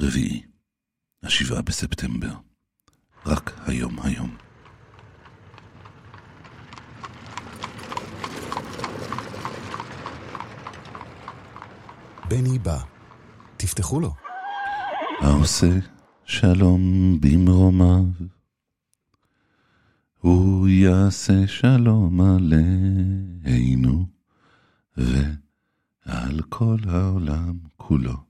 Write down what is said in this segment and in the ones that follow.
רביעי, השבעה בספטמבר, רק היום היום. בני בא. תפתחו לו. העושה שלום במרומיו, הוא יעשה שלום עלינו ועל כל העולם כולו.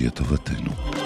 שתהיה טובתנו.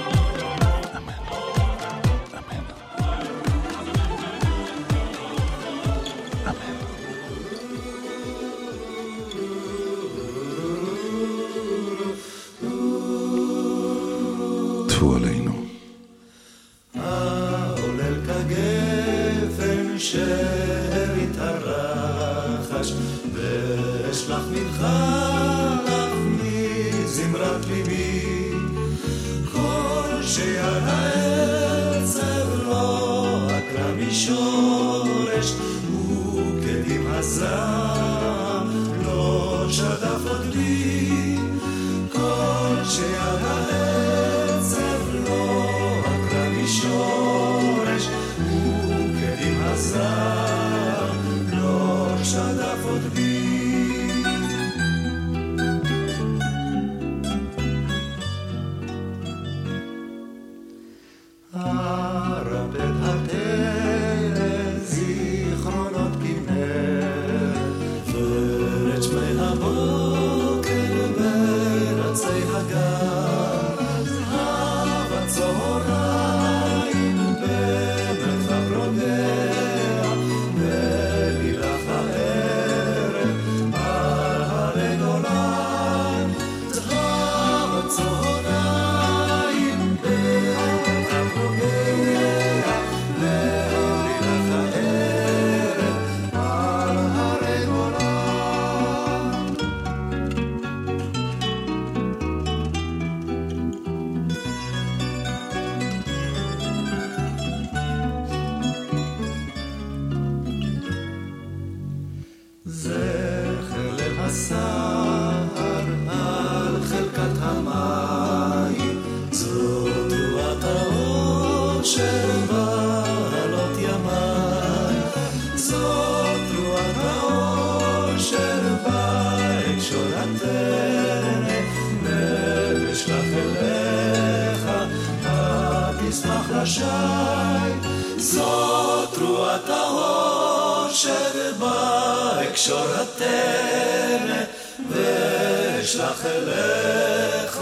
בהקשור הטנא, ואשלח אליך,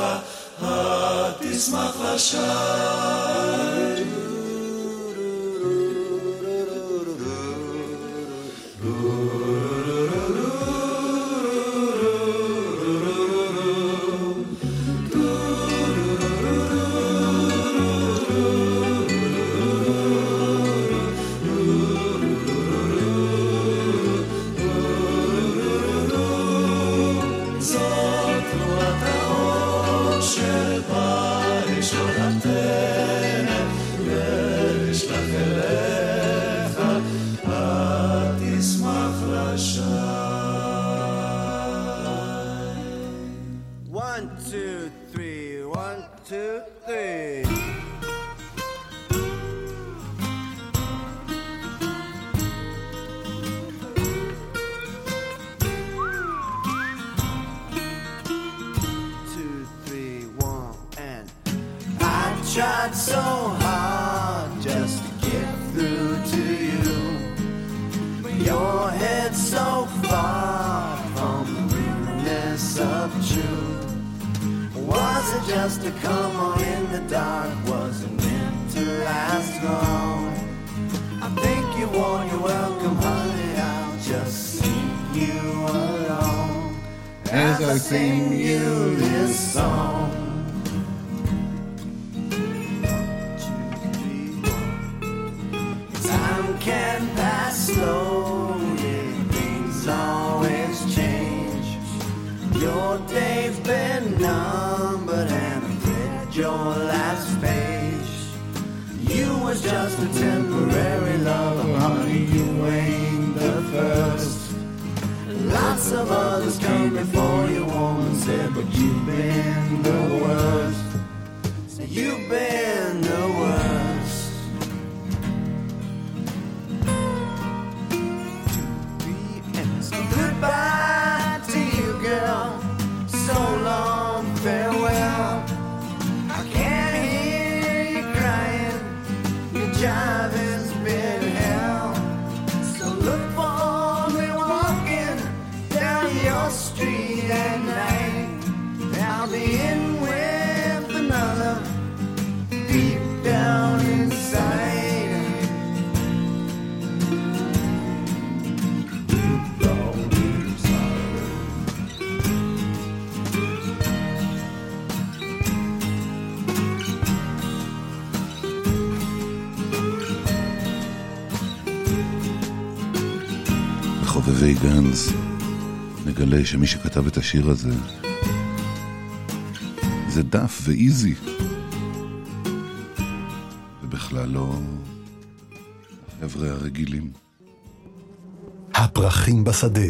התשמח לשי. Last long? I think you won your welcome, honey. I'll just sing you along as I sing you this song. Time can pass slowly, things always change. Your day's been numbered and I've read your last page. Was just a temporary lover, honey, you ain't the first. Lots of others came before you, woman said, but you've been the worst. You've been בחובבי גנז נגלה שמי שכתב את השיר הזה זה דף ואיזי ובכלל לא החבר'ה הרגילים. הפרחים בשדה.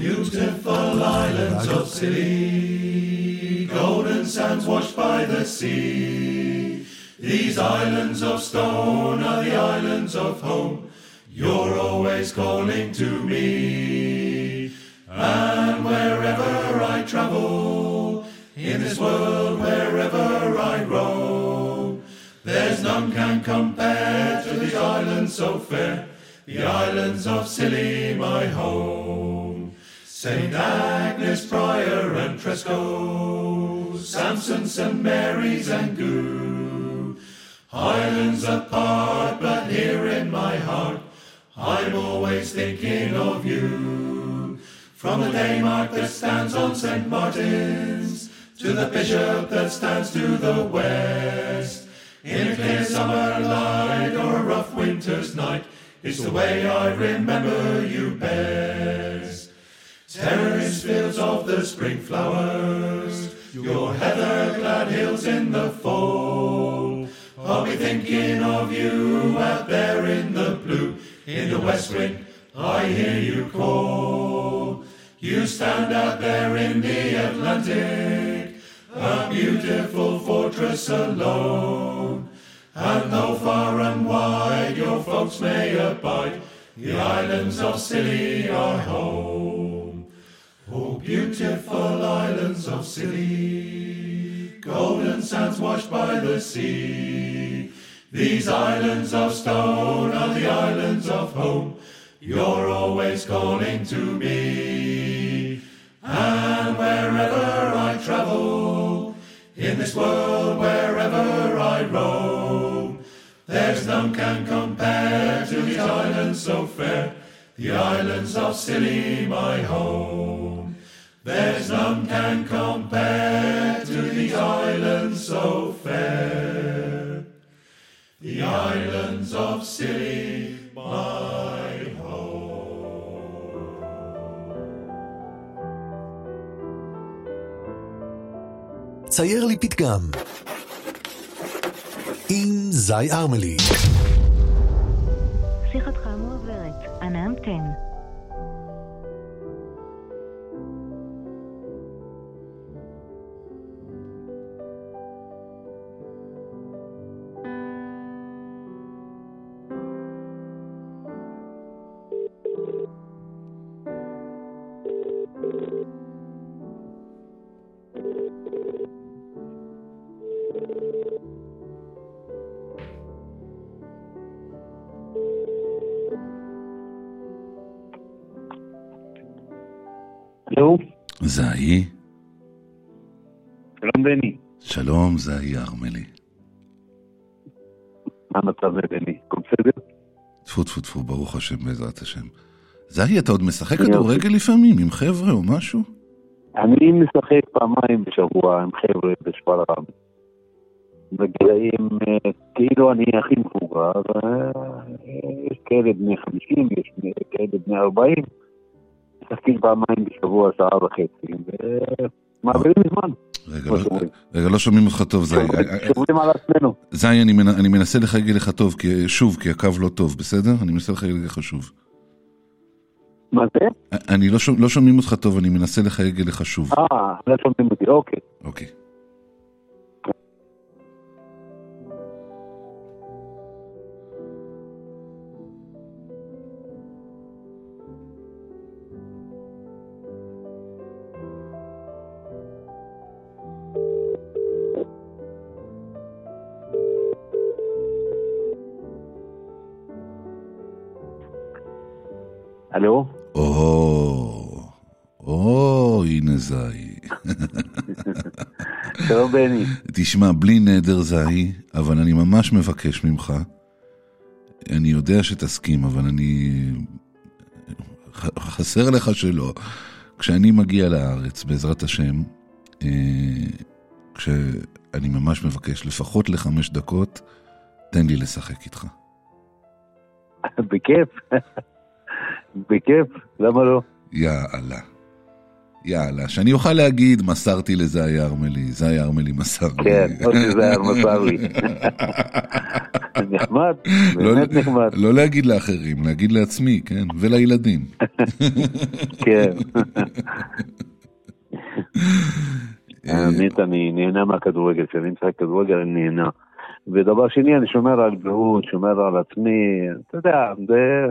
Beautiful islands of Scilly, golden sands washed by the sea. These islands of stone are the islands of home. You're always calling to me. And wherever I travel, in this world, wherever I roam, there's none can compare to these islands so fair, the islands of Scilly, my home. St. Agnes, Prior, and Tresco, Samson, St. Mary's, and Goo. Islands apart, but here in my heart, I'm always thinking of you. From the Daymark that stands on St. Martin's, to the bishop that stands to the west. In a clear summer light or a rough winter's night, it's the way I remember you best. Terrace fields of the spring flowers, your heather-clad hills in the fall. I'll be thinking of you out there in the in the west wind, I hear you call. You stand out there in the Atlantic, a beautiful fortress alone. And though far and wide your folks may abide, the islands of Scilly are home. Oh, beautiful islands of Scilly, golden sands washed by the sea. These islands of stone are the islands of home. You're always calling to me. And wherever I travel, in this world, wherever I roam, there's none can compare to these islands so fair, the islands of Scilly, my home. There's none can compare islands of Scilly, my home. צייר לי פתגם. עם זי ארמלי. שיחתך מועברת, אנא המתן. זהי, שלום בני. שלום זהי ארמלי. מה המצב בני? הכל בסדר? טפו טפו טפו, ברוך השם בעזרת השם. זהי, אתה עוד משחק. כדורגל לפעמים עם חבר'ה או משהו? אני משחק פעמיים בשבוע עם חבר'ה בשפרעם. בגילאים, אה, כאילו אני הכי מבוגר, אה, יש כאלה בני 50, יש כאלה בני 40, משחקים פעמיים בשבוע, שעה וחצי, ומעבירים זמן, רגע, לא-. רגע, לא שומעים אותך טוב, זהי. שומרים על עצמנו. זהי, אני אני מנסה לחייג לך טוב, כי- שוב, כי הקו לא טוב, בסדר? אני מנסה לחייג לך שוב. מה זה? אני לא שומע- לא שומעים אותך טוב, אני מנסה לחייג אליך שוב. אה, לא שומעים אותי, אוקיי. אוקיי. הלו? או, או, הנה זהי. שלום בני. תשמע, בלי נדר זהי, אבל אני ממש מבקש ממך, אני יודע שתסכים, אבל אני... חסר לך שלא. כשאני מגיע לארץ, בעזרת השם, אה, כשאני ממש מבקש, לפחות לחמש דקות, תן לי לשחק איתך. בכיף. בכיף, למה לא? יאללה. יאללה, שאני אוכל להגיד, מסרתי לזאי ארמלי, זאי ארמלי מסר לי. כן, עוד היה מסר לי. נחמד, לא- באמת נחמד, לא להגיד לאחרים, להגיד לעצמי, כן? ולילדים. כן. האמת, אני נהנה מהכדורגל, כשאני משחק כדורגל אני נהנה. ודבר שני, אני שומר על בריאות, שומר על עצמי, אתה יודע, זה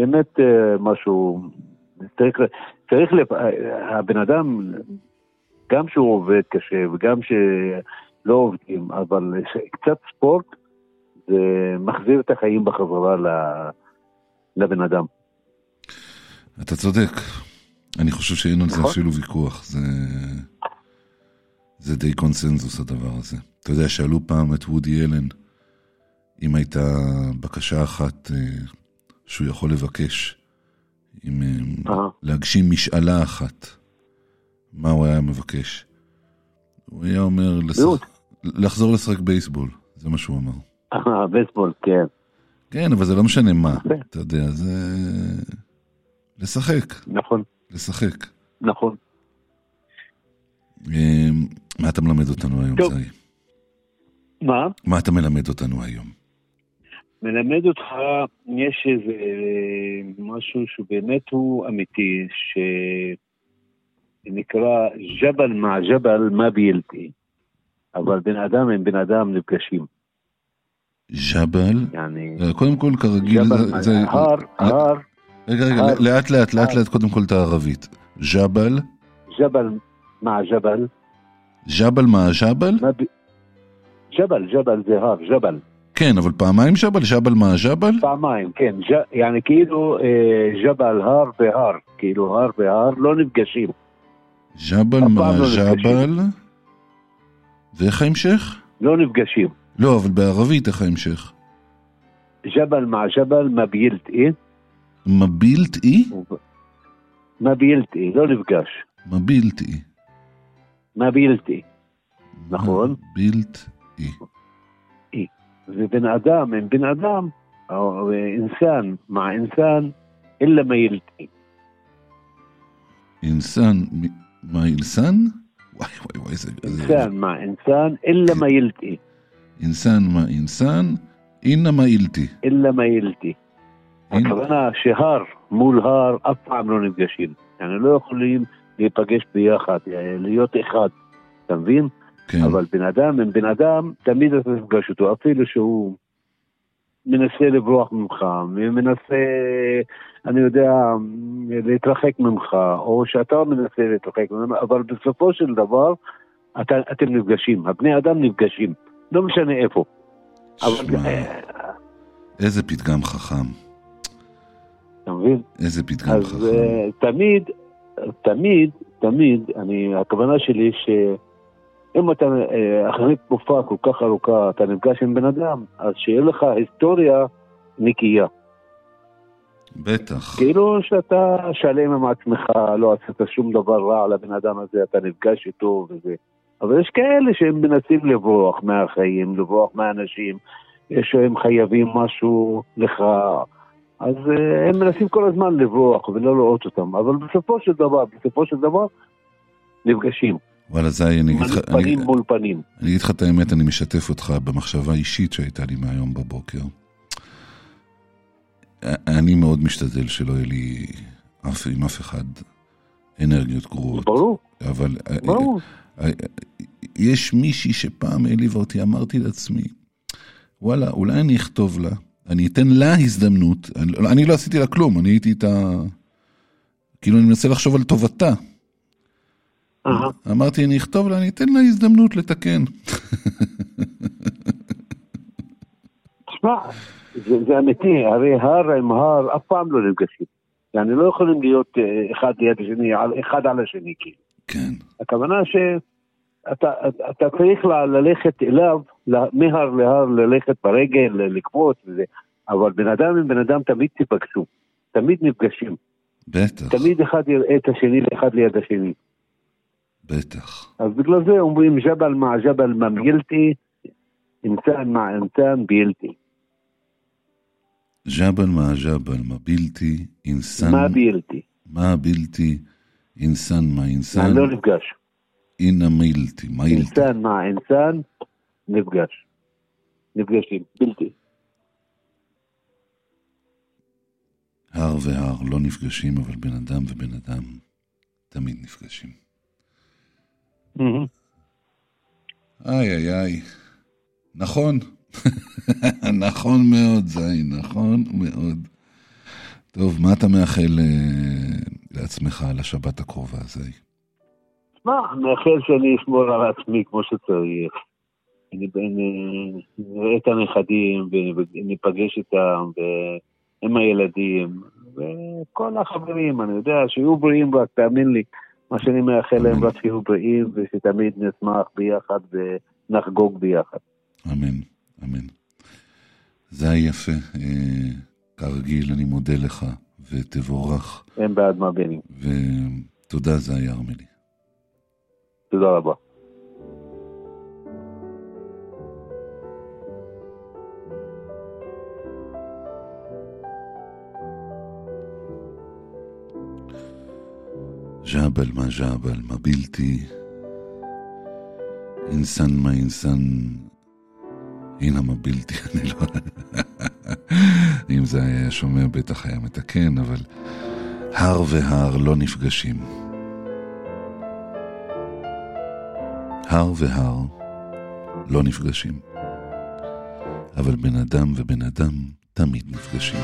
באמת אה, משהו, צריך, צריך, לפ... אה, הבן אדם, גם שהוא עובד קשה וגם שלא עובדים, אבל קצת ספורט, זה מחזיר את החיים בחזרה לבן אדם. אתה צודק. אני חושב שאין על זה נכון. אפילו ויכוח. זה... זה די קונסנזוס הדבר הזה. אתה יודע, שאלו פעם את וודי אלן אם הייתה בקשה אחת אה, שהוא יכול לבקש, אם אה, אהה. להגשים משאלה אחת, מה הוא היה מבקש? הוא היה אומר לשח... לחזור לשחק בייסבול, זה מה שהוא אמר. אה, בייסבול, כן. כן, אבל זה לא משנה מה. אתה יודע, זה... לשחק, נכון, לשחק. נכון. אה, מה אתה מלמד אותנו היום. זאי? מה? מה אתה מלמד אותנו היום? מלמד אותך, יש איזה משהו שבאמת הוא אמיתי, שנקרא ג'בל מה ג'בל מה בילתי. אבל בן אדם עם בן אדם נפגשים. ג'בל? יעני, אה, קודם כל, כרגיל, ג'בל, זה- זה... הר, הר, רגע, רגע, הר. לאט לאט, לאט. לאט, קודם כל את הערבית. ג'בל? ג'בל מה ג'בל, ג'בל מה ג'בל? ג'בל, ג'בל זה הר, ג'בל. כן, אבל פעמיים ג'בל? ג'בל מה ג'בל? פעמיים, כן, ג'- יעני כאילו אה, ג'בל, הר והר, כאילו הר והר לא נפגשים. ג'בל מה לא. ג'בל? ואיך ההמשך? לא נפגשים. לא, אבל בערבית איך ההמשך? ג'בל מה ג'בל מה בילתי, מבילת אי? מה בילתי, לא נפגש. מבילת אי. מה בילתי. נכון. מבילת אי. ובן אדם עם בן אדם, או אינסן מע אינסן, אלא מה ילתי. אינסן, מ- מה אילסן? וואי וואי וואי, זה... זה- אינסן מע אינסן, אלא מה ילתי. אינסן מה אינסן? אינה מה אילתי. אלא מה ילתי. אין- הכוונה שהר מול הר אף פעם לא נפגשים. يعني לא יכולים להיפגש ביחד, להיות אחד. אתה מבין? כן. אבל בן אדם עם בן אדם, תמיד אתה תפגש אותו, אפילו שהוא מנסה לברוח ממך, מנסה, אני יודע, להתרחק ממך, או שאתה מנסה להתרחק ממנו, אבל בסופו של דבר, אתה, אתם נפגשים, הבני אדם נפגשים, לא משנה איפה. אבל, שמע, אה, איזה פתגם חכם. אתה מבין? איזה פתגם אז חכם. אה, תמיד, תמיד, תמיד, אני, הכוונה שלי שאם אתה אה, אחרי תקופה כל כך ארוכה, אתה נפגש עם בן אדם, אז שיהיה לך היסטוריה נקייה. בטח. כאילו שאתה שלם עם עצמך, לא עשית שום דבר רע לבן אדם הזה, אתה נפגש איתו וזה. אבל יש כאלה שהם מנסים לברוח מהחיים, לברוח מהאנשים, יש שהם חייבים משהו לך, אז אה, הם מנסים כל הזמן לברוח ולא לראות אותם, אבל בסופו של דבר, בסופו של דבר, נפגשים. וואלה, זי, אני אגיד לך... פנים מול פנים. אני אגיד לך את האמת, אני משתף אותך במחשבה אישית שהייתה לי מהיום בבוקר. אני מאוד משתדל שלא יהיה לי אף, עם אף אחד אנרגיות גרועות. ברור, אבל ברור. יש מישהי שפעם העליבה אותי, אמרתי לעצמי, וואלה, אולי אני אכתוב לה, אני אתן לה הזדמנות, אני, לא- אני לא עשיתי לה כלום, אני הייתי איתה, כאילו אני מנסה לחשוב על טובתה. אהה. אמרתי, אני אכתוב לה, אני אתן לה הזדמנות לתקן. תשמע, זה, זה אמיתי, הרי הר עם הר אף פעם לא נפגשים. yani לא יכולים להיות אה, אחד ליד השני, אחד על השני, כאילו. כן, הכוונה שאתה אתה צריך ל- ללכת אליו, מהר להר, ללכת ברגל, לקפוץ וזה, אבל בן אדם עם בן אדם תמיד תיפגשו, תמיד נפגשים, בטח, תמיד אחד יראה את השני אחד ליד השני. בטח. אז בגלל זה אומרים ג'בל מה ג'בל מה בילתי, אינסן מה אינסן בילתי. ג'בל מה ג'בל מה בלתי, אינסן מה בילתי? מה בלתי, אינסן מה אינסן, לא נפגש. אינה מילתי, מילתי. אינסן מה אינסן, נפגש. נפגשים, בלתי. הר והר לא נפגשים, אבל בן אדם ובן אדם תמיד נפגשים. איי איי איי. נכון. נכון מאוד, זין, נכון מאוד. טוב, מה אתה מאחל אה, לעצמך לשבת הקרובה, זי? מה, מאחל שאני אשמור על עצמי כמו שצריך. אני בין, אה, נראה את הנכדים וניפגש איתם ועם הילדים וכל החברים, אני יודע, שיהיו בריאים רק, תאמין לי. מה שאני מאחל להם רק שיהיו בריאים ושתמיד נשמח ביחד ונחגוג ביחד. אמן, אמן. זה היה יפה. אה, כרגיל, אני מודה לך, ותבורך, אין בעד מה בינים. ותודה, זה היה ארמלי. תודה רבה. ג'בל מה ג'בל מה בלתי, אינסן מה אינסן, הנה מה בלתי, אני לא... אם זה היה שומע בטח היה מתקן, אבל הר והר לא נפגשים. הר והר לא נפגשים, אבל בן אדם ובן אדם תמיד נפגשים.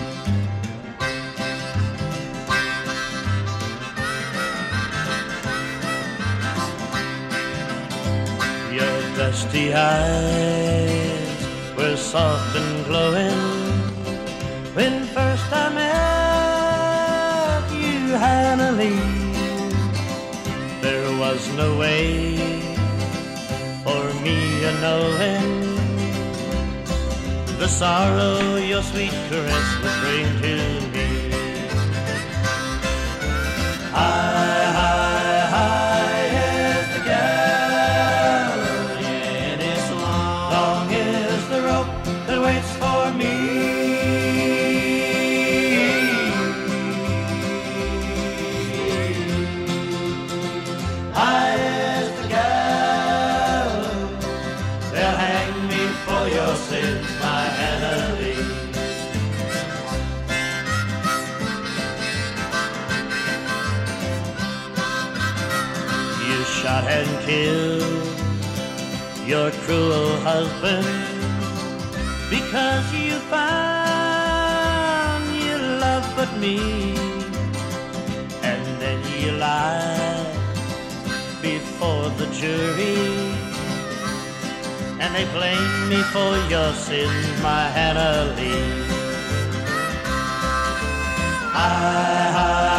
Dusty eyes were soft and glowing when first I met you, Hannah Lee. There was no way for me to knowing the sorrow your sweet caress would bring to me. High, cruel oh husband. Because you found you love but me, and then you lied before the jury, and they blamed me for your sins, my Hannah Lee. High, high,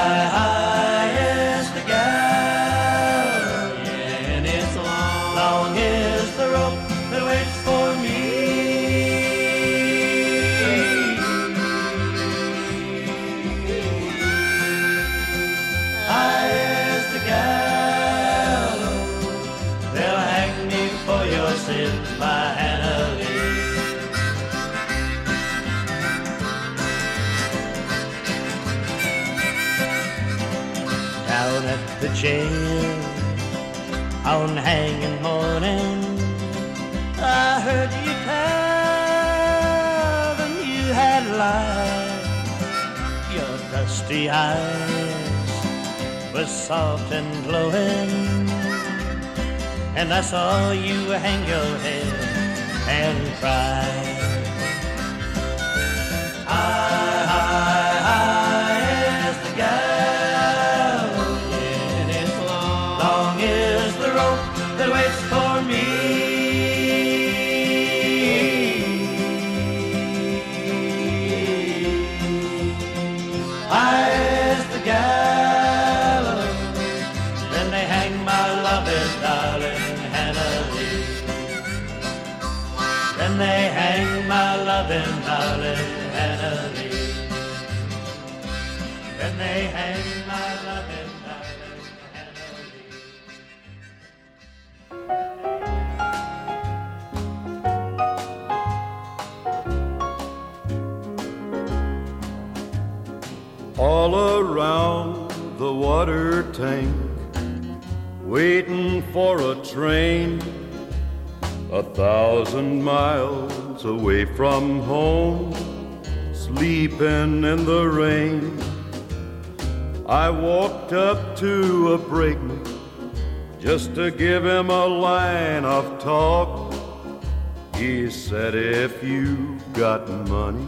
on hanging morning. I heard you tell them you had lied. Your dusty eyes were soft and glowing, and I saw you hang your head and cry. Tank, waiting for a train. A thousand miles away from home, sleeping in the rain. I walked up to a brakeman just to give him a line of talk. He said, If you got money,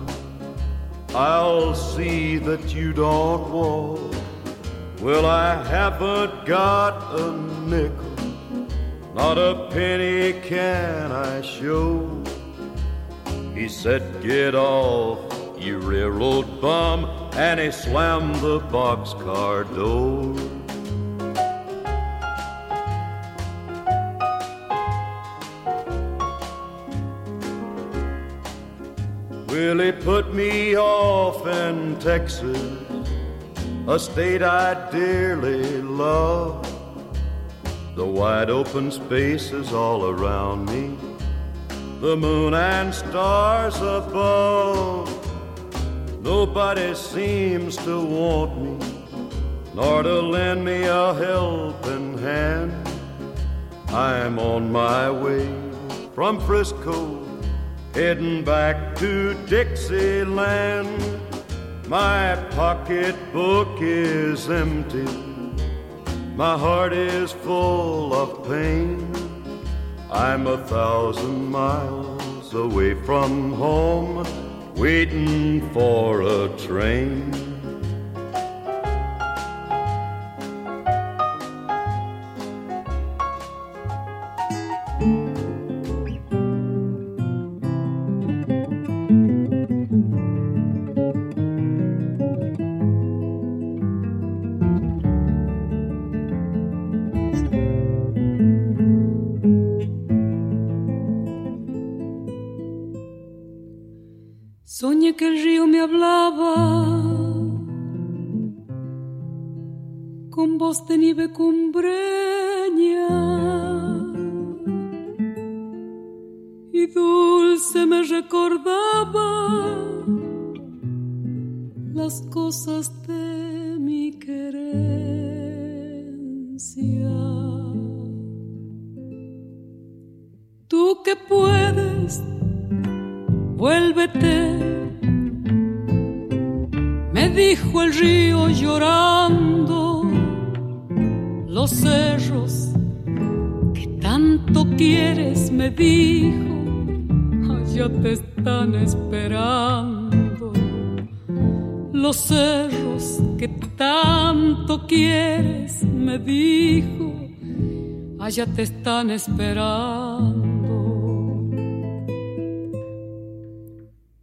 I'll see that you don't walk. Well, I haven't got a nickel, not a penny can I show. He said, Get off, you railroad bum, and he slammed the boxcar door. Well, he put me off in Texas, a state I dearly love. The wide open spaces all around me, the moon and stars above. Nobody seems to want me, nor to lend me a helping hand. I'm on my way from Frisco heading back to Dixieland. My pocketbook is empty, my heart is full of pain. I'm a thousand miles away from home, waiting for a train. Cumbreña y dulce me recordaba las cosas de mi querencia. Tú que puedes, vuélvete, me dijo el río llorando, los cerros que tanto quieres, me dijo, allá te están esperando. Los cerros que tanto quieres, me dijo, allá te están esperando.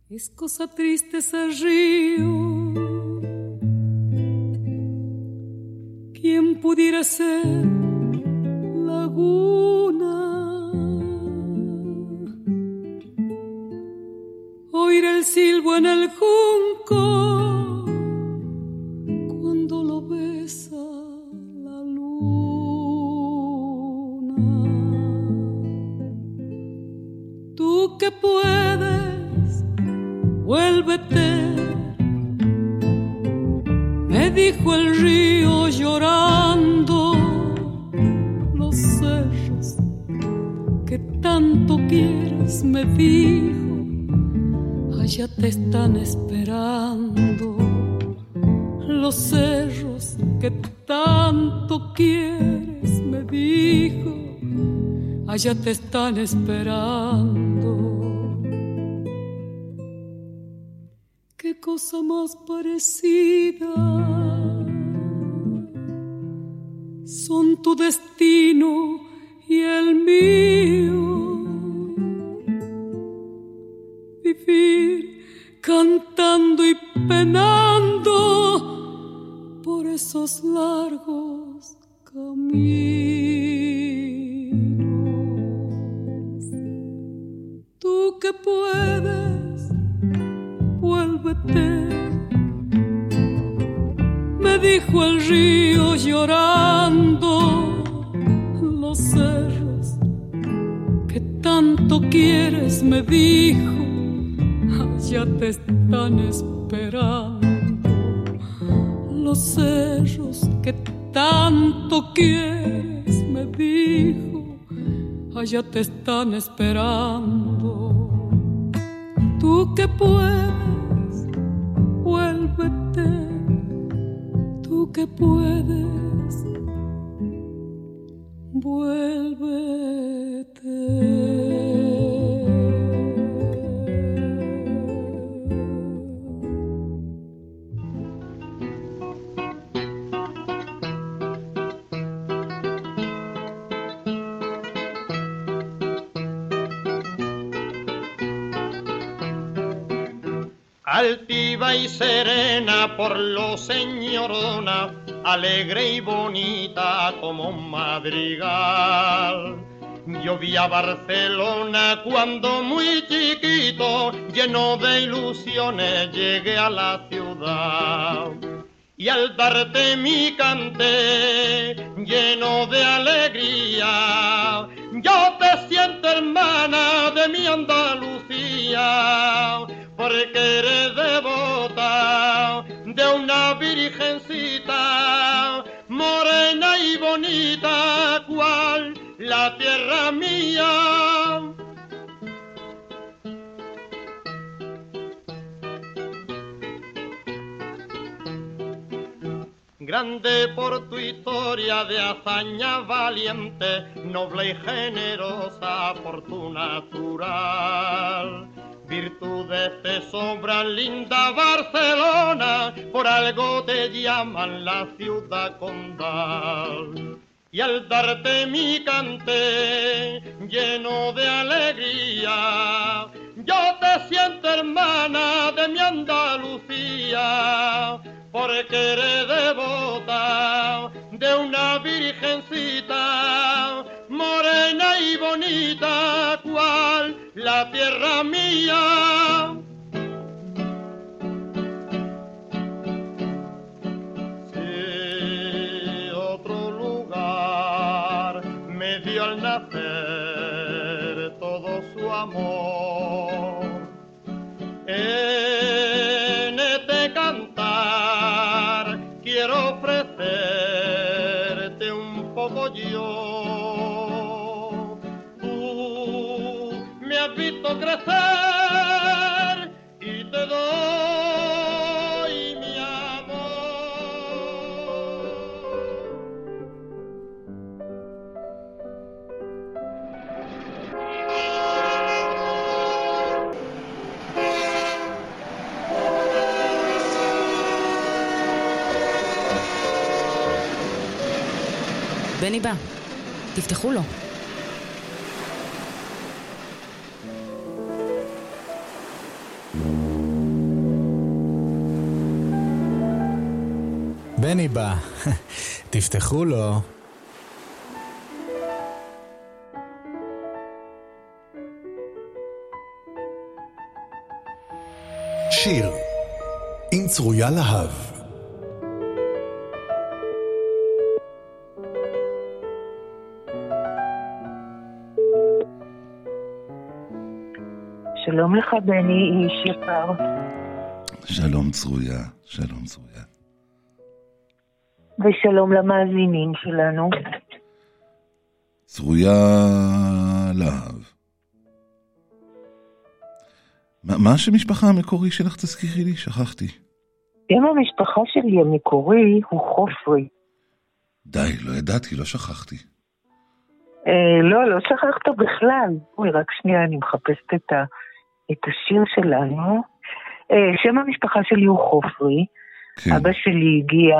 Es cosa triste ese río. ¿Quién pudiera ser laguna? Oír el silbo en el junco cuando lo besa la luna. Tú que puedes, vuélvete, me dijo el río llorando los cerros que tanto quieres, me dijo, allá te están esperando los cerros que tanto quieres, me dijo, allá te están esperando. Qué cosa más parecida son tu destino y el mío. Vivir cantando y penando por esos largos caminos. Tú que puedes, Me dijo el río llorando los cerros que tanto quieres, me dijo, allá te están esperando. Los cerros que tanto quieres, me dijo, allá te están esperando. Tú que puedes, que puedes vuélvete. Altiva y serena por lo señorona, alegre y bonita como madrigal. Yo vi a Barcelona cuando muy chiquito, lleno de ilusiones, llegué a la ciudad. Y al darte mi cante, lleno de alegría, yo te siento hermana de mi Andalucía, porque eres devota de una virgencita, morena y bonita, cual la tierra mía. Grande por tu historia de hazaña valiente, noble y generosa por tu natural. Virtudes te sobran, linda Barcelona, por algo te llaman la ciudad condal. Y al darte mi cante lleno de alegría, yo te siento hermana de mi Andalucía, porque eres devota de una virgencita, morena y bonita, cual la tierra mía. Si otro lugar me dio al nacer todo su amor, visto crecer y te doy mi amor. בני בא, תפתחו לו. בני בא, תפתחו לו. שיר עם צרויה להב שלום לך, בני, איש יקר. שלום צרויה, שלום צרויה. ושלום למאזינים שלנו. צרויה להב. מה מה השם משפחה המקורי שלך, תזכירי לי? שכחתי. שם המשפחה שלי המקורי הוא חופרי. די, לא ידעתי, לא שכחתי. אה, לא, לא שכחת בכלל. אוי, רק שנייה, אני מחפשת את, ה, את השיר שלנו. אה, שם המשפחה שלי הוא חופרי. כן. אבא שלי הגיע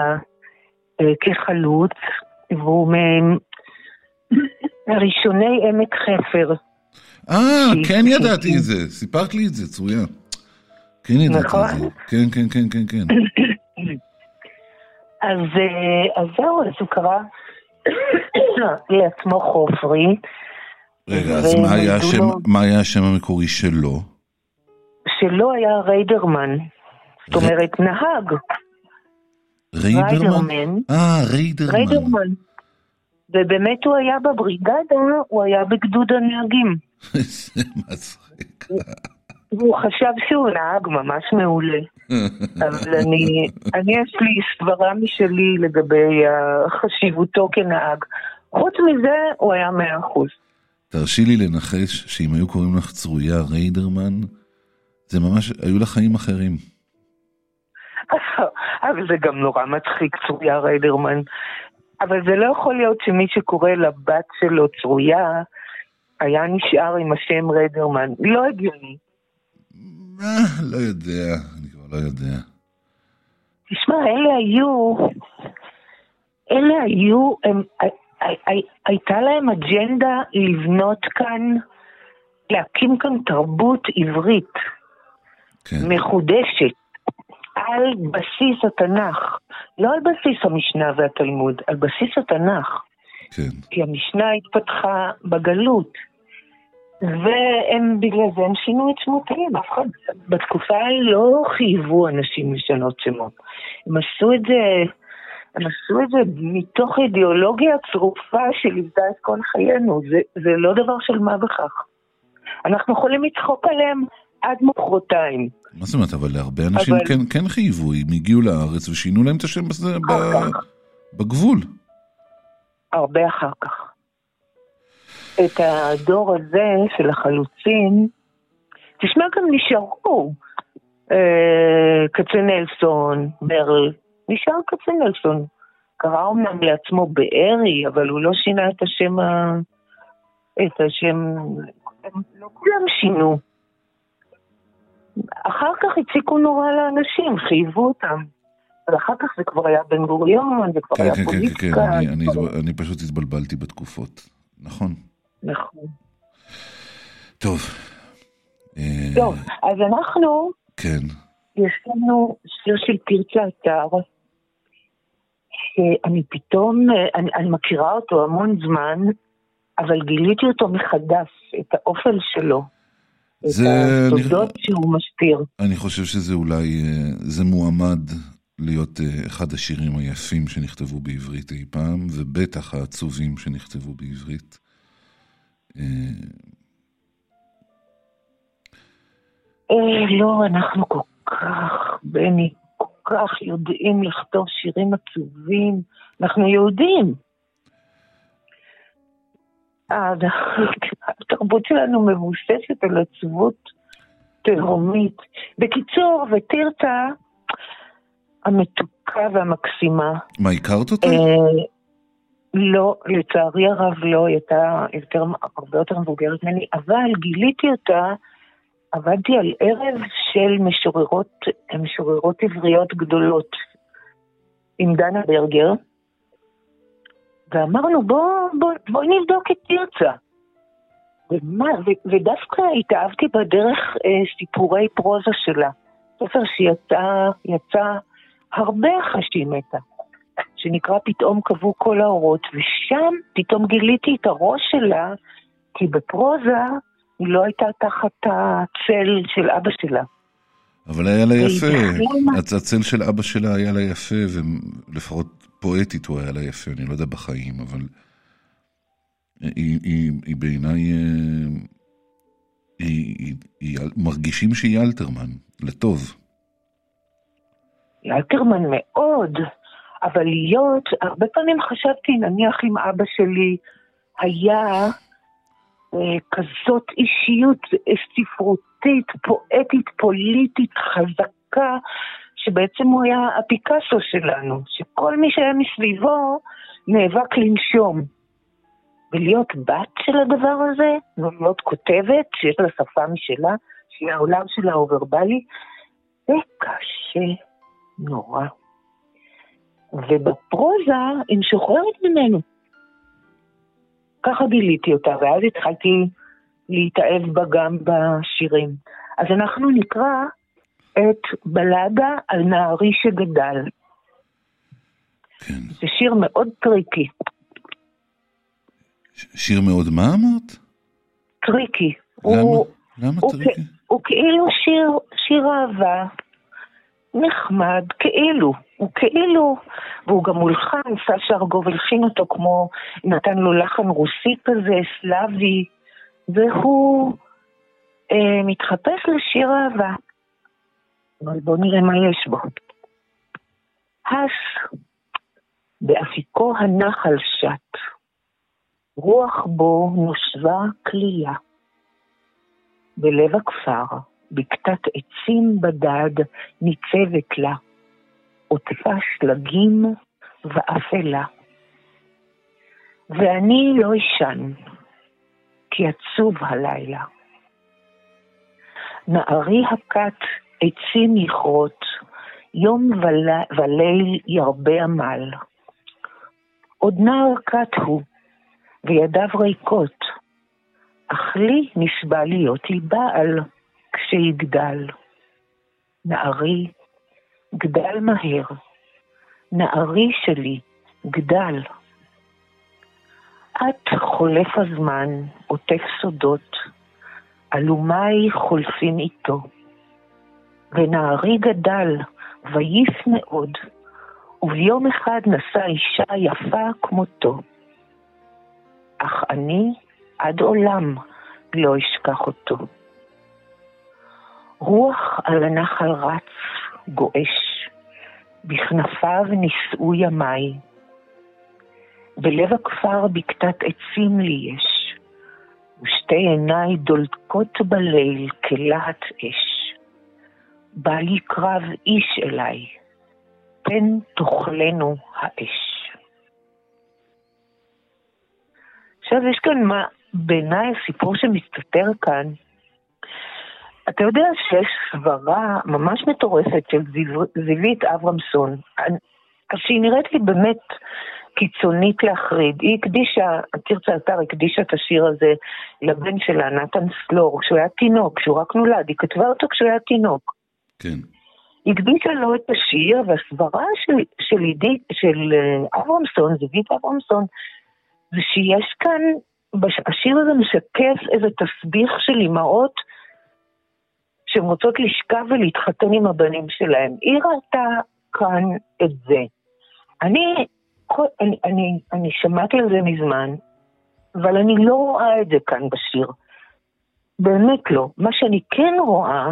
כחלוץ, והוא מראשוני עמק חפר. אה, כן ידעתי את זה, סיפרת לי את זה, צרויה. כן ידעתי את נכון. זה. כן, כן, כן, כן, כן. אז, אה, אז זהו, אז הוא קרא לעצמו חופרי, רגע, אז מה היה ונולדו השם- לו- מה היה השם המקורי שלו? שלו היה ריידרמן. זאת אומרת, נהג, ריידרמן? אה, ריידרמן. ריידרמן. ובאמת הוא היה בבריגדה, הוא היה בגדוד הנהגים. איזה מצחיק. והוא חשב שהוא נהג ממש מעולה. אבל אני, אני יש לי סברה משלי לגבי חשיבותו כנהג. חוץ מזה, הוא היה מאה אחוז. תרשי לי לנחש שאם היו קוראים לך צרויה ריידרמן, זה ממש, היו לך חיים אחרים. אבל זה גם נורא מצחיק, צרויה ריידרמן. אבל זה לא יכול להיות שמי שקורא לבת שלו צרויה, היה נשאר עם השם ריידרמן. לא הגיוני. אה, לא יודע, אני כבר לא יודע. תשמע, אלה היו, אלה היו, הם, הי- הי- הייתה להם אג'נדה לבנות כאן, להקים כאן תרבות עברית כן. מחודשת, על בסיס התנ"ך, לא על בסיס המשנה והתלמוד, על בסיס התנ"ך. כן. כי המשנה התפתחה בגלות. והם בגלל זה הם שינו את שמותיהם, אף אחד בתקופה ההיא לא חייבו אנשים לשנות שמות. הם עשו את זה, הם עשו את זה מתוך אידיאולוגיה צרופה שליוותה את כל חיינו, זה, זה לא דבר של מה בכך. אנחנו יכולים לצחוק עליהם עד מחרתיים. מה זאת אומרת, אבל להרבה אנשים אבל- כן, כן חייבו, הם הגיעו לארץ ושינו להם את השם בזה, ב... בגבול. הרבה אחר כך. את הדור הזה של החלוצים, תשמע, גם נשארו. אה, כצנלסון, ברל, נשאר כצנלסון. קרא אומנם לעצמו בארי, אבל הוא לא שינה את השם ה... את השם... הם לא כולם שינו. אחר כך הציקו נורא לאנשים, חייבו אותם. ואחר כך זה כבר היה בן גוריון, זה כבר כן, היה כן, כן, כן, כן, פוליטיקה. אני, אני, כבר- אני פשוט התבלבלתי בתקופות. נכון. נכון. טוב. אה, טוב, אז אנחנו, כן. יש לנו שיר של תרצה אתר, שאני פתאום, אה, אני, אני מכירה אותו המון זמן, אבל גיליתי אותו מחדש, את האופל שלו, זה, את אני, התודות שהוא מסתיר. אני חושב שזה אולי, אה, זה מועמד להיות אה, אחד השירים היפים שנכתבו בעברית אי פעם, ובטח העצובים שנכתבו בעברית. אה, לא, אנחנו כל כך, בני, כל כך יודעים לכתוב שירים עצובים. אנחנו יהודים. התרבות שלנו מבוססת על עצבות תהומית. בקיצור, ותרצה המתוקה והמקסימה. מה, הכרת אותה? אה, לא, לצערי הרב לא, היא הייתה יותר, הרבה יותר מבוגרת ממני, אבל גיליתי אותה, עבדתי על ערב של משוררות, משוררות עבריות גדולות עם דנה ברגר, ואמרנו בוא, בוא, בוא נבדוק את תרצה. ומה, ו, ודווקא התאהבתי בדרך אה, סיפורי פרוזה שלה. ספר שיצא יצא הרבה אחרי שהיא מתה. שנקרא פתאום קבעו כל האורות, ושם פתאום גיליתי את הראש שלה, כי בפרוזה היא לא הייתה תחת הצל של אבא שלה. אבל היה לה יפה. הצלצל של אבא שלה היה לה יפה, ולפחות פואטית הוא היה לה יפה, אני לא יודע בחיים, אבל היא, היא, היא בעיניי, אה, היא, היא, היא, מרגישים שהיא אלתרמן, לטוב. אלתרמן מאוד, אבל להיות, הרבה פעמים חשבתי, נניח אם אבא שלי היה אה, כזאת אישיות ספרותית, פואטית, פוליטית, חזקה, שבעצם הוא היה הפיקאסו שלנו, שכל מי שהיה מסביבו נאבק לנשום. ולהיות בת של הדבר הזה, ולהיות כותבת, שיש לה שפה משלה, שהיא העולם שלה הוורבלי, זה קשה נורא. ובפרוזה היא משוחררת ממנו. ככה גיליתי אותה, ואז התחלתי להתאהב בה גם בשירים. אז אנחנו נקרא את בלדה על נערי שגדל. כן. זה שיר מאוד tricky. שיר מאוד מה אמרת? tricky. למה? הוא, למה הוא, tricky? כ- הוא כאילו שיר, שיר אהבה, נחמד, כאילו. הוא כאילו, והוא גם מולחן, סשה ארגוב הלחין אותו כמו, נתן לו לחן רוסי כזה, סלאבי, והוא אה, מתחפש לשיר אהבה. אבל בואו נראה מה יש בו. הס, באפיקו הנחל שט, רוח בו נושבה כלילה. בלב הכפר, בקתת עצים בדד, ניצבת לה, עוטפה שלגים ואפלה. ואני לא אשן, כי עצוב הלילה. נערי הכת עצים יכרות, יום ול- וליל ירבה עמל. עוד נער כת הוא, וידיו ריקות, אך לי נשבע להיות לי בעל כשיגדל. נערי, גדל מהר. נערי שלי, גדל. את חולף הזמן, עוטף סודות, אלומיי חולפים איתו. ונערי גדל, וייף מאוד, וביום אחד נשא אישה יפה כמותו. אך אני עד עולם לא אשכח אותו. רוח על הנחל רץ, גועש, בכנפיו נישאו ימיי. בלב הכפר בקתת עצים לי יש, ושתי עיניי דולקות בליל כלהט אש. בא לי קרב איש אליי, פן תאכלנו האש. עכשיו יש כאן מה, בעיניי הסיפור שמסתתר כאן, אתה יודע שיש סברה ממש מטורפת של זיו- זיווית אברמסון, שהיא נראית לי באמת קיצונית להחריד. היא הקדישה, תרצה אתר הקדישה את השיר הזה לבן שלה, נתן סלור, כשהוא היה תינוק, כשהוא רק נולד, היא כתבה אותו כשהוא היה תינוק. כן. הקדישה לו את השיר, והסברה של, של, עידית, של אה, אברמסון, זיווית אברמסון, זה שיש כאן, בש- השיר הזה משקף איזה תסביך של אימהות שהן רוצות לשכב ולהתחתן עם הבנים שלהם. היא ראתה כאן את זה. אני, אני, אני, אני שמעתי על זה מזמן, אבל אני לא רואה את זה כאן בשיר. באמת לא. מה שאני כן רואה,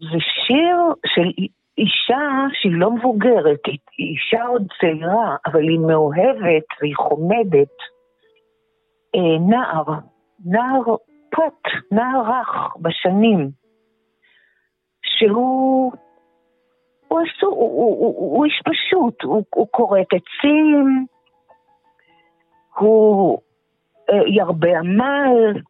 זה שיר של אי- אישה שהיא לא מבוגרת, היא אישה עוד צעירה, אבל היא מאוהבת והיא חומדת. אה, נער, נער פת, נער רך בשנים, שהוא הוא, עשו, הוא, הוא, הוא, הוא איש פשוט, הוא, הוא כורת עצים, הוא אה, ירבה עמל,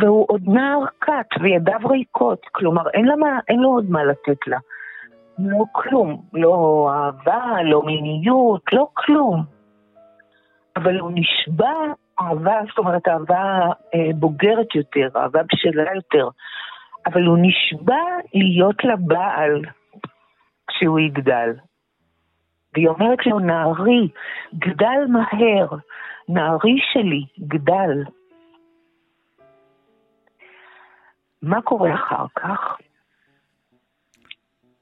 והוא עוד נער קט וידיו ריקות, כלומר אין, לה מה, אין לו עוד מה לתת לה. לא כלום, לא אהבה, לא מיניות, לא כלום. אבל הוא נשבע אהבה, זאת אומרת אהבה אה, בוגרת יותר, אהבה בשלה יותר, אבל הוא נשבע להיות לה בעל כשהוא יגדל. והיא אומרת לו, נערי, גדל מהר, נערי שלי, גדל. מה קורה אחר כך?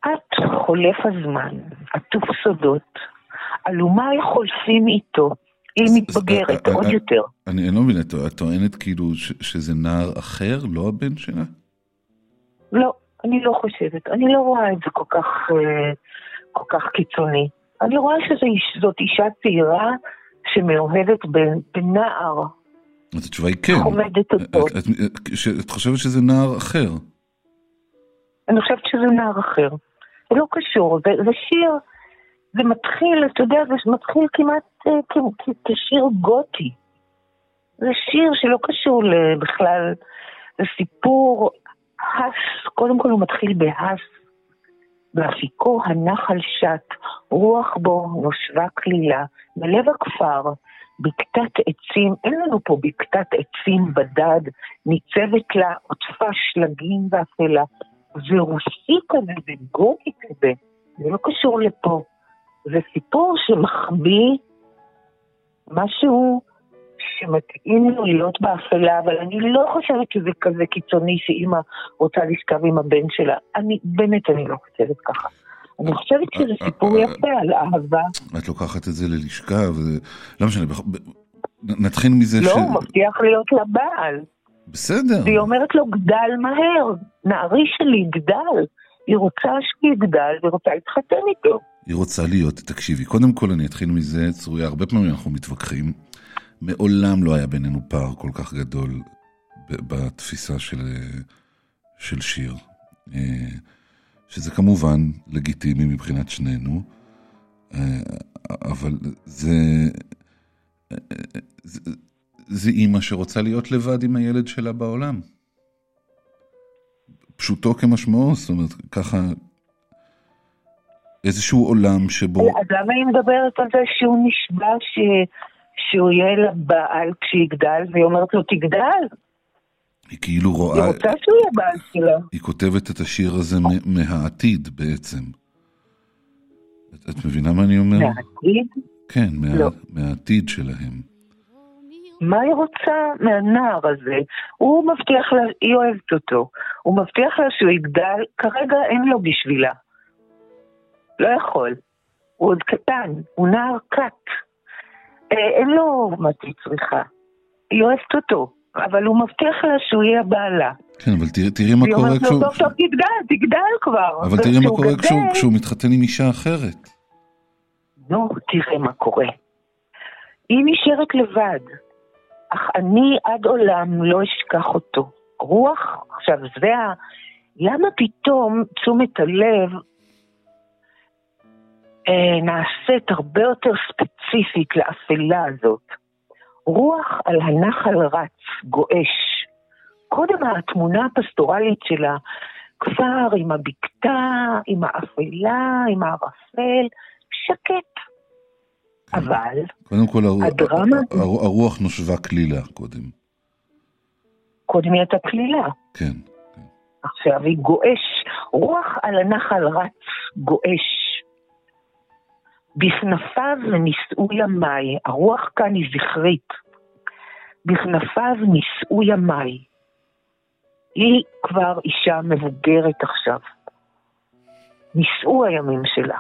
את חולף הזמן, עטוף סודות, אלומיי חולפים איתו, היא מתבגרת אה, עוד אה, יותר. אני לא מבין, את טוענת כאילו שזה נער אחר, לא הבן שלה? לא, אני לא חושבת, אני לא רואה את זה כל כך, אה, כל כך קיצוני. אני רואה שזאת אישה צעירה שמאוהבת בנער אז התשובה היא כן. עומדת אותו. את, את, ש- את חושבת שזה נער אחר. אני חושבת שזה נער אחר. זה לא קשור, זה, זה שיר, זה מתחיל, אתה יודע, זה מתחיל כמעט אה, כ- כ- כשיר גותי. זה שיר שלא קשור בכלל, זה סיפור הס, קודם כל הוא מתחיל בהס. באפיקו הנחל שט, רוח בו נושבה כלילה, בלב הכפר, בקתת עצים, אין לנו פה בקתת עצים בדד, ניצבת לה עוטפה שלגים ואפלה. זה רוסי כזה, זה כזה, זה לא קשור לפה. זה סיפור שמחביא משהו שמתאים לו להיות באפלה, אבל אני לא חושבת שזה כזה קיצוני שאימא רוצה לשכב עם הבן שלה. אני, באמת אני לא חושבת ככה. אני חושבת שזה סיפור יפה על אהבה. את לוקחת את זה ללשכה. לא משנה, נתחיל מזה לא, ש... הוא מבטיח להיות לה בעל. בסדר. והיא אומרת לו, גדל מהר, נערי שלי, גדל. היא רוצה שהוא יגדל והיא רוצה להתחתן איתו. היא רוצה להיות, תקשיבי, קודם כל אני אתחיל מזה, צרויה, הרבה פעמים אנחנו מתווכחים. מעולם לא היה בינינו פער כל כך גדול בתפיסה של, אה, של שיר. אה, שזה כמובן לגיטימי מבחינת שנינו, אה, אבל זה, אה, זה, זה אימא שרוצה להיות לבד עם הילד שלה בעולם. פשוטו כמשמעו, זאת אומרת, ככה איזשהו עולם שבו... אז למה היא מדברת על זה שהוא נשבע ש... שהוא יהיה לה בעל כשיגדל, והיא אומרת לו, תגדל. היא כאילו היא רואה, רוצה שהוא יהיה בעל שלה. היא כותבת את השיר הזה מהעתיד בעצם. את, את מבינה מה אני אומר? מהעתיד? כן, מה, לא. מהעתיד שלהם. מה היא רוצה מהנער הזה? הוא מבטיח לה, היא אוהבת אותו. הוא מבטיח לה שהוא יגדל, כרגע אין לו בשבילה. לא יכול. הוא עוד קטן, הוא נער קט. אה, אין לו מה שהיא צריכה. היא אוהבת אותו, אבל הוא מבטיח לה שהוא יהיה בעלה. כן, אבל תראי, תראי מה קורה אומרת לו, כשהוא... טוב, טוב, תגדל, תגדל כבר. אבל תראי מה קורה כשהוא, כשהוא מתחתן עם אישה אחרת. נו, תראה מה קורה. היא נשארת לבד, אך אני עד עולם לא אשכח אותו. רוח, עכשיו זה ה... למה פתאום תשומת הלב אה, נעשית הרבה יותר ספציפית לאפלה הזאת? רוח על הנחל רץ, גועש. קודם התמונה הפסטורלית של הכפר עם הבקתה, עם האפלה, עם הערפל, שקט. אבל קודם כל, הר- הדרמה- הר- הרוח נושבה כלילה קודם. קודם היא הייתה כלילה. כן. עכשיו היא גועש, רוח על הנחל רץ, גועש. בכנפיו נישאו ימיי, הרוח כאן היא זכרית. בכנפיו נישאו ימיי. היא כבר אישה מבוגרת עכשיו. נישאו הימים שלה.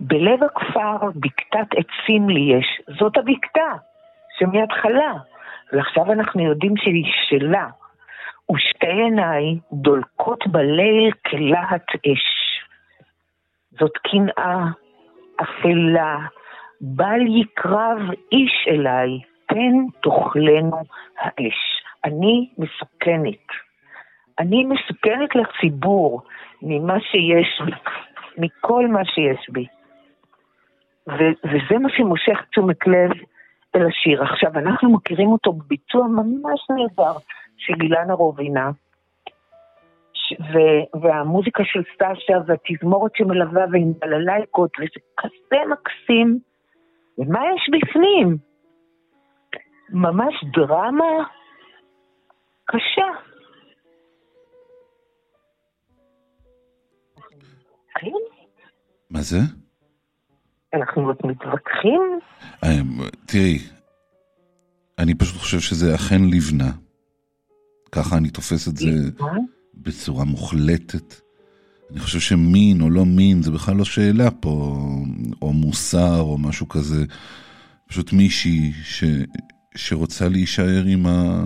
בלב הכפר בקתת עצים לי יש, זאת הבקתה שמההתחלה, ועכשיו אנחנו יודעים שהיא שלה. ושתי עיניי דולקות בליל כלהט אש. זאת קנאה, אפלה, בל יקרב איש אליי, פן תאכלנו האש. אני מסוכנת. אני מסוכנת לציבור ממה שיש בי, מכל מה שיש בי. ו- וזה מה שמושך תשומת לב אל השיר. עכשיו, אנחנו מכירים אותו בביצוע ממש נהדר של אילנה רובינה, ו- והמוזיקה של סטאשה והתזמורת שמלווה ועם בללייקות, וזה כזה מקסים. ומה יש בפנים? ממש דרמה קשה. מה זה? אנחנו עוד מתווכחים. אה, תראי, אני פשוט חושב שזה אכן לבנה. ככה אני תופס את זה בצורה מוחלטת. אני חושב שמין או לא מין זה בכלל לא שאלה פה, או מוסר או משהו כזה. פשוט מישהי ש, שרוצה להישאר עם, ה,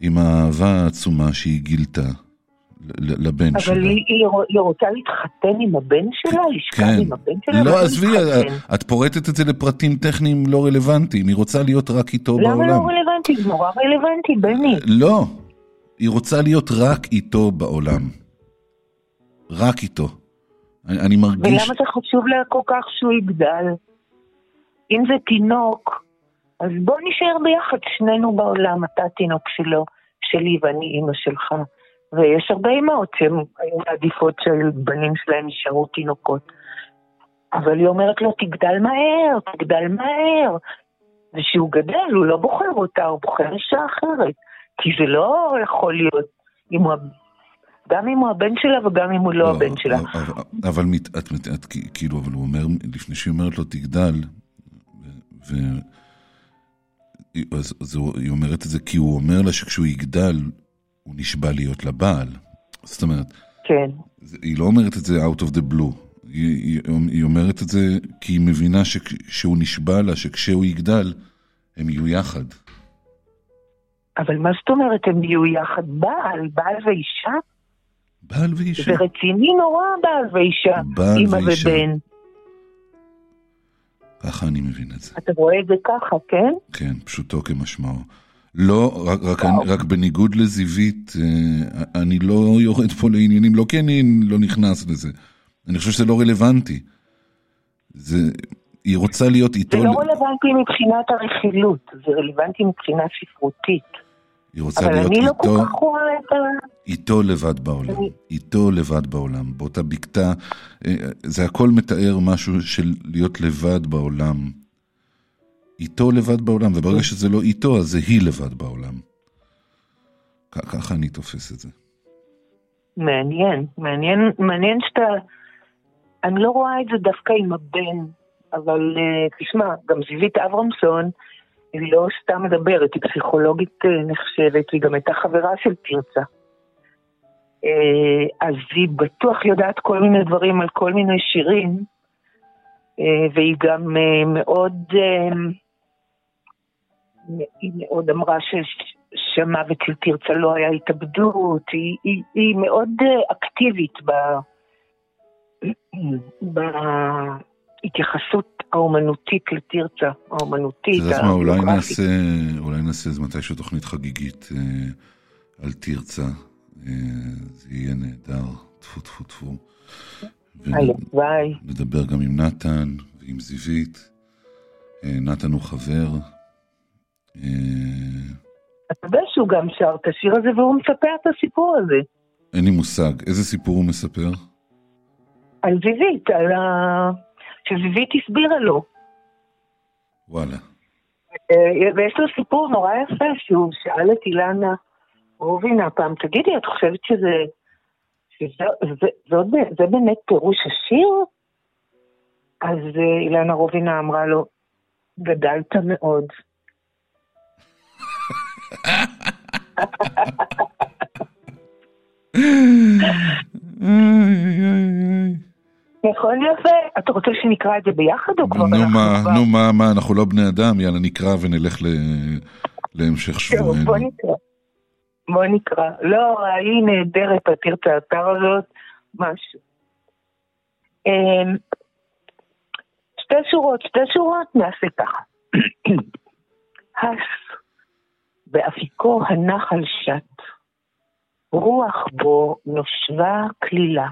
עם האהבה העצומה שהיא גילתה לבן שלה. אבל היא, היא, רוצה להתחתן עם הבן שלה? לשכב כן. עם הבן שלה? לא, עזבי? את פורטת את זה לפרטים טכניים לא רלוונטיים, היא רוצה להיות רק איתו למה בעולם. לא רלוונטי? רלוונטי, נורא רלוונטי, בני. לא, היא רוצה להיות רק איתו בעולם. רק איתו. אני, אני מרגיש... ולמה זה חשוב לה כל כך שהוא יגדל? אם זה תינוק, אז בוא נשאר ביחד שנינו בעולם, אתה התינוק שלו, שלי ואני אימא שלך. ויש הרבה אימהות שהן היו מעדיפות שהבנים שלהם יישארו תינוקות. אבל היא אומרת לו, תגדל מהר, תגדל מהר. וכשהוא גדל, הוא לא בוחר אותה, הוא בוחר אישה אחרת. כי זה לא יכול להיות, אם הוא, גם אם הוא הבן שלה וגם אם הוא לא, הבן שלה. אבל, אבל מת, את, את, את, כאילו, אבל הוא אומר, לפני שהיא אומרת לו תגדל, ו... אז, אז היא אומרת את זה כי הוא אומר לה שכשהוא יגדל, הוא נשבע להיות לבעל. זאת אומרת, כן. זה- היא לא אומרת את זה out of the blue. היא, היא, היא אומרת את זה כי היא מבינה ש, שהוא נשבע לה שכשהוא יגדל, הם יהיו יחד. אבל מה זאת אומרת, הם יהיו יחד בעל, בעל ואישה? בעל ואישה. זה רציני נורא בעל ואישה, בעל אימא ואישה. ובן. ככה אני מבין את זה. אתה רואה את זה ככה, כן? כן, פשוטו כמשמעו. לא, רק, רק, אני, רק בניגוד לזיווית, אה, אני לא יורד פה לעניינים, לא כי אני לא נכנס לזה. אני חושב שזה לא רלוונטי. זה, היא רוצה להיות איתו, זה לא רלוונטי מבחינת הרכילות, זה רלוונטי מבחינה ספרותית. היא רוצה אבל להיות אני לא איתו, כל כך. איתו לבד בעולם. איתו לבד בעולם. באותה בקתה, אה, זה הכל מתאר משהו של להיות לבד בעולם. איתו לבד בעולם, וברגע שזה לא איתו, אז זה היא לבד בעולם. ככה אני תופס את זה. מעניין, מעניין, מעניין שאתה... אני לא רואה את זה דווקא עם הבן, אבל uh, תשמע, גם זיווית אברמסון, היא לא סתם מדברת, היא פסיכולוגית uh, נחשבת, והיא גם הייתה חברה של תרצה. Uh, אז היא בטוח יודעת כל מיני דברים על כל מיני שירים, uh, והיא גם מאוד... היא מאוד אמרה שהמוות של תרצה לא היה התאבדות, היא, היא, היא מאוד אה, אקטיבית ב, בהתייחסות האומנותית לתרצה, האומנותית, את יודעת מה, אולי. נעשה, אולי נעשה איזה מתישהו תוכנית חגיגית אה, על תרצה. אה, זה יהיה נהדר, טפו טפו טפו. הלוואי. נדבר גם עם נתן ועם זיווית. אה, נתן הוא חבר. אה, אתה יודע שהוא גם שר את השיר הזה והוא מספר את הסיפור הזה. אין לי מושג. איזה סיפור הוא מספר? על זיווית, על ה... שזיווית הסבירה לו. וואלה. אה, ויש לו סיפור נורא יפה שהוא שאל את אילנה רובינה פעם, תגידי, את חושבת שזה... שזה באמת פירוש השיר? אז אה, אילנה רובינה אמרה לו, גדלת מאוד. נכון יפה. אתה רוצה שנקרא את זה ביחד או כבר נו מה, כבר- נו מה, מה, אנחנו לא בני אדם, יאללה נקרא ונלך ל- להמשך שבוענו. בוא נקרא. בוא נקרא. לא, היא נהדרת, תתיר את האתר הזאת, משהו. אמ, שתי שורות, שתי שורות, נעשה ככה. הס, באפיקו הנחל שט, רוח בו נושבה כלילה.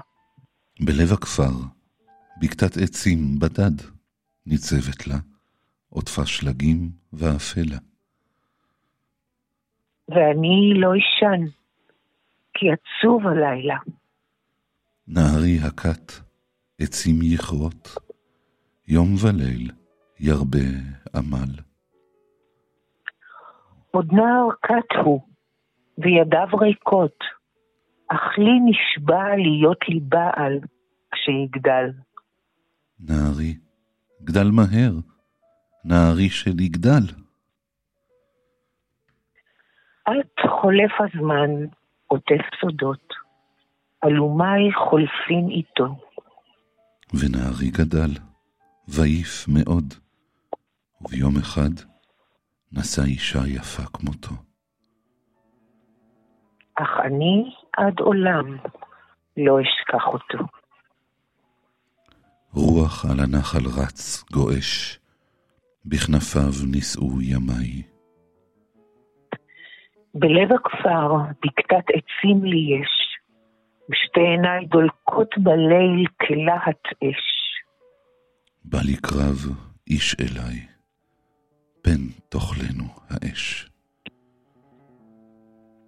בלב הכפר, בקתת עצים בדד, ניצבת לה, עוטפה שלגים ואפלה. ואני לא אשן, כי עצוב הלילה. נהרי הכת, עצים יכרות, יום וליל, ירבה עמל. עוד נער כת הוא, וידיו ריקות, אך לי נשבע להיות לי בעל כשיגדל. נערי, גדל מהר, נערי שלי גדל. את חולף הזמן, עוטף סודות, אלומיי חולפים איתו. ונערי גדל, ויף מאוד, וביום אחד נשא אישה יפה כמותו. אך אני עד עולם לא אשכח אותו. רוח על הנחל רץ, גועש, בכנפיו נישאו ימיי. בלב הכפר, בקתת עצים לי יש, ושתי עיניי דולקות בליל כלהט אש. בא לי קרב איש אליי, פן תאכלנו האש.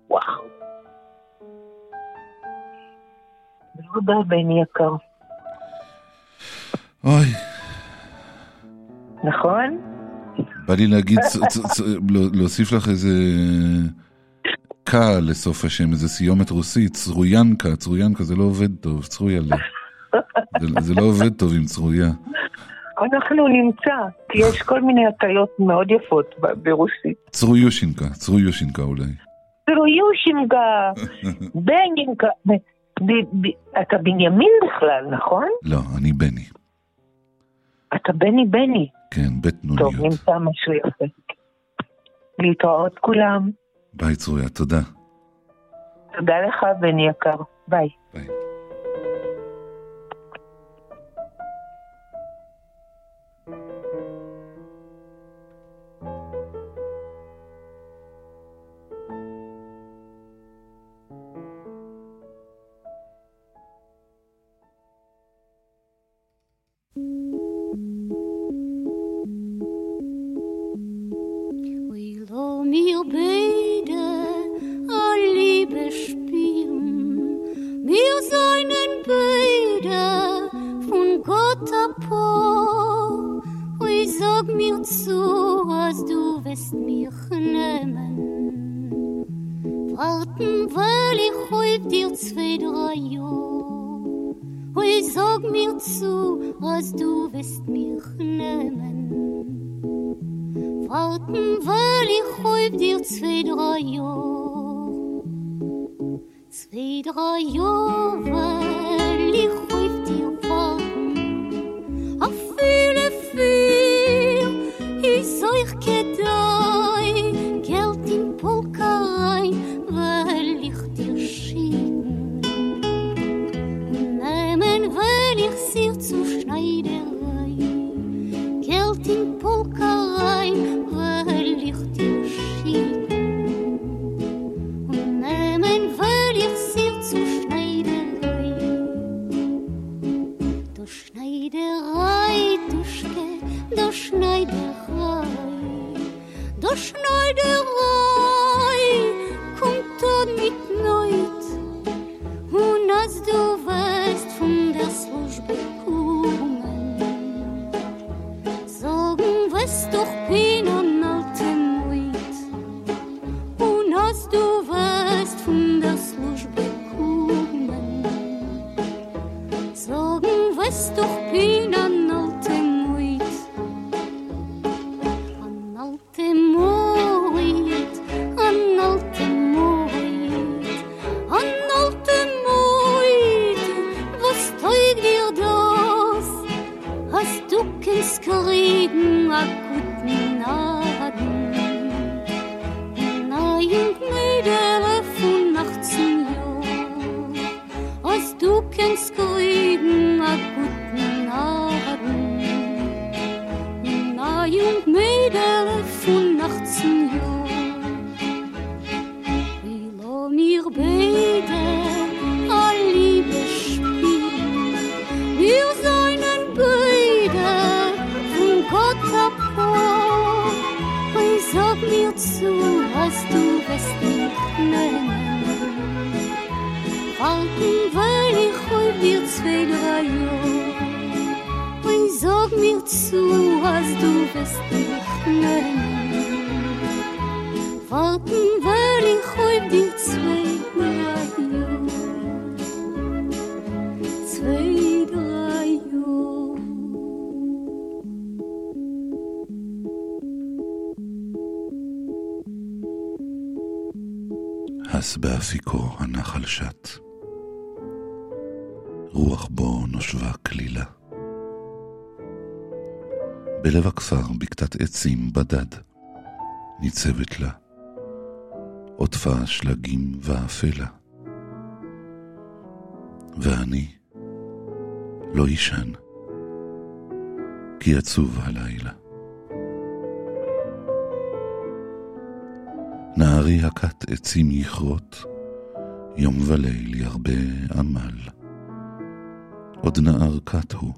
וואו. תודה, בני יקר. אוי, נכון? בא לי להגיד, לא- להוסיף לך איזה קה לסוף השם, איזה סיומת רוסית, צרויאנקה, צרויאנקה, זה לא עובד טוב, צרויאלה. זה, זה לא עובד טוב עם צרויה. אנחנו נמצא, כי יש כל מיני הטיות מאוד יפות ברוסית. צרויושינקה, צרויושינקה אולי. טרויושינגה, בנינקה. אתה בנימין בכלל, נכון? לא, אני בני. אתה בני בני. כן, בית טוב, נוניות. נמצא משהו יפה. להתראות כולם. ביי צרויה, תודה. תודה לך, בני יקר. ביי. Will Warten, weil ich heut dir zwei, drei Jahr. Ui, sag mir zu, was du wirst mich nehmen. Warten, weil ich heut dir zwei, drei Jahr. Zwei, drei Jahr, הס באפיקו הנחל שט. רוח בו נושבה כלילה. בלב הכפר, בקתת עצים, בדד, ניצבת לה. עוטפה שלגים ואפלה. ואני לא אישן, כי עצוב הלילה. נערי הכת עצים יכרות, יום וליל ירבה עמל. עוד נער כת הוא,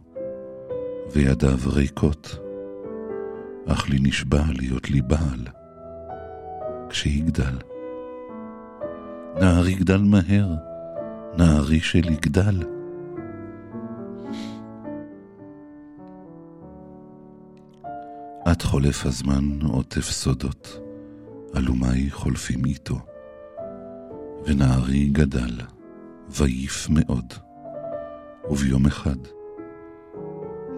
וידיו ריקות, אך לי נשבע להיות לי בעל, כשיגדל. נערי גדל מהר, נערי שלי גדל. עד חולף הזמן עוטף סודות, אלומי חולפים איתו. ונערי גדל, ויף מאוד, וביום אחד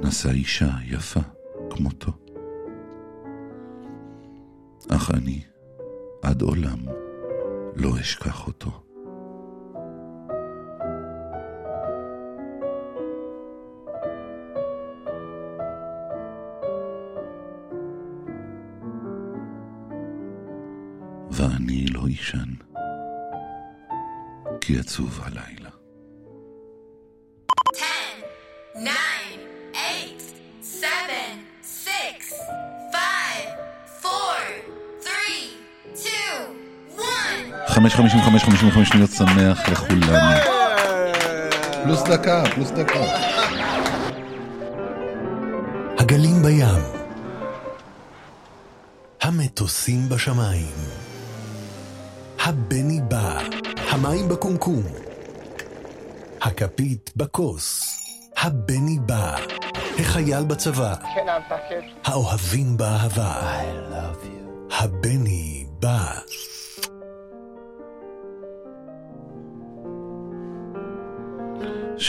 נשא אישה יפה כמותו. אך אני עד עולם לא אשכח אותו. ואני לא אישן, כי עצוב הלילה. 1. חמש חמישים וחמש חמישים וחמש שניות שמח לכולנו. פלוס דקה, פלוס דקה. הגלים בים. המטוסים בשמיים. הבני בא, המים בקומקום. הכפית בכוס, הבני בא, החייל בצבא, האוהבים באהבה. הבני בא.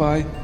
מי